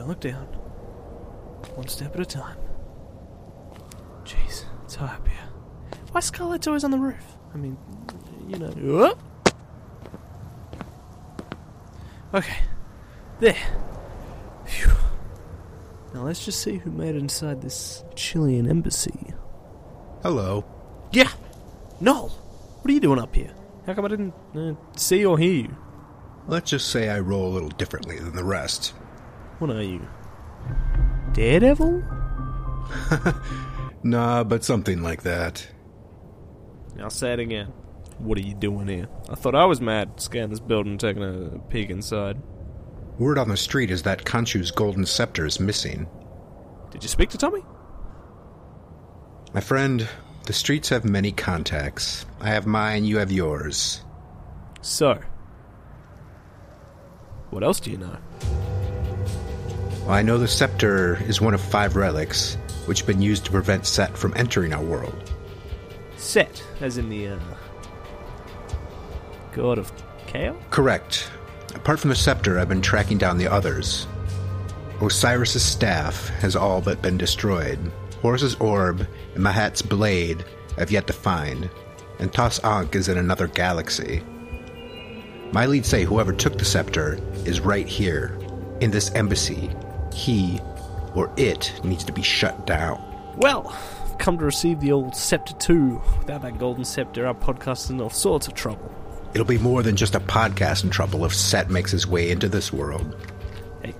Don't look down. One step at a time. Jeez, it's high up here. Why Scarlet's always on the roof? I mean, you know. Whoop. Okay. There. Phew. Now let's just see who made it inside this Chilean embassy. Hello. Yeah! Noel! What are you doing up here? How come I didn't uh, see or hear you? Let's just say I roll a little differently than the rest. What are you? Daredevil? Nah, but something like that. I'll say it again. What are you doing here? I thought I was mad scanning this building and taking a peek inside. Word on the street is that Kanchu's golden scepter is missing. Did you speak to Tommy? My friend, the streets have many contacts. I have mine, you have yours. So. What else do you know? I know the scepter is one of five relics, which have been used to prevent Set from entering our world. Set, as in the, uh. God of Chaos? Correct. Apart from the scepter, I've been tracking down the others. Osiris's staff has all but been destroyed. Horus's orb and Ma'at's blade have yet to find, and Tos Ankh is in another galaxy. My leads say whoever took the scepter is right here, in this embassy. He or it needs to be shut down. Well, I've come to receive the old Scepter 2. Without that golden scepter, our podcast is in all sorts of trouble. It'll be more than just a podcast in trouble if Set makes his way into this world. Hey,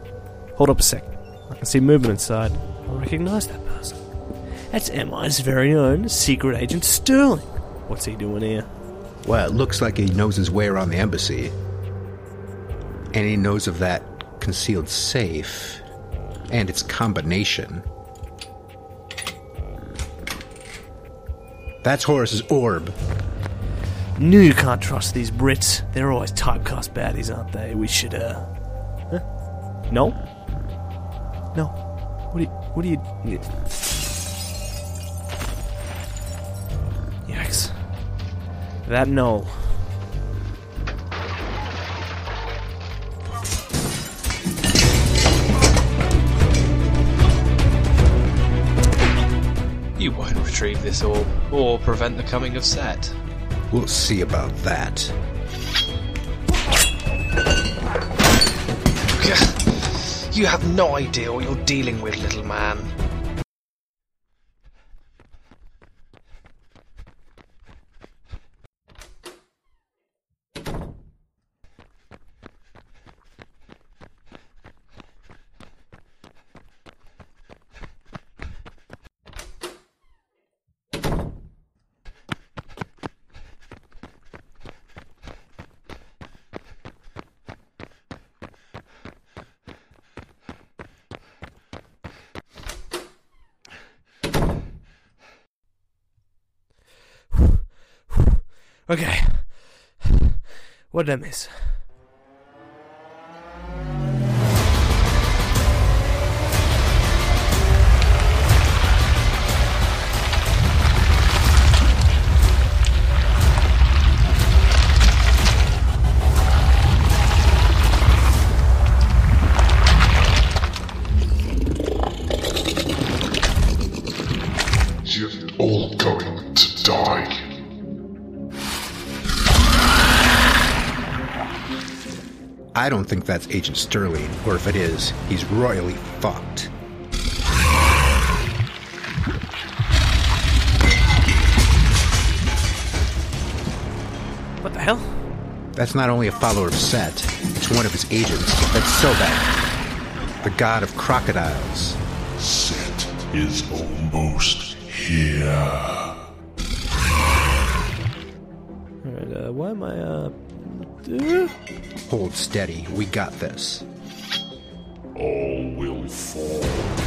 hold up a sec. I can see movement inside. I recognize that person. That's MI's very own secret agent Sterling. What's he doing here? Well, it looks like he knows his way around the embassy. And he knows of that concealed safe and its combination. That's Horus's orb. Knew you can't trust these Brits. They're always typecast baddies, aren't they? We should, uh. Huh? No? No. What do you. What do you. Yikes. That no. Retrieve this orb, or prevent the coming of Set. We'll see about that. You have no idea what you're dealing with, little man. Okay. What did I miss? All going to I don't think that's Agent Sterling, or if it is, he's royally fucked. What the hell? That's not only a follower of Set, it's one of his agents. That's Sobek, the god of crocodiles. Set is almost here. Alright, uh, why am I, uh. Hold steady, we got this. All will fall.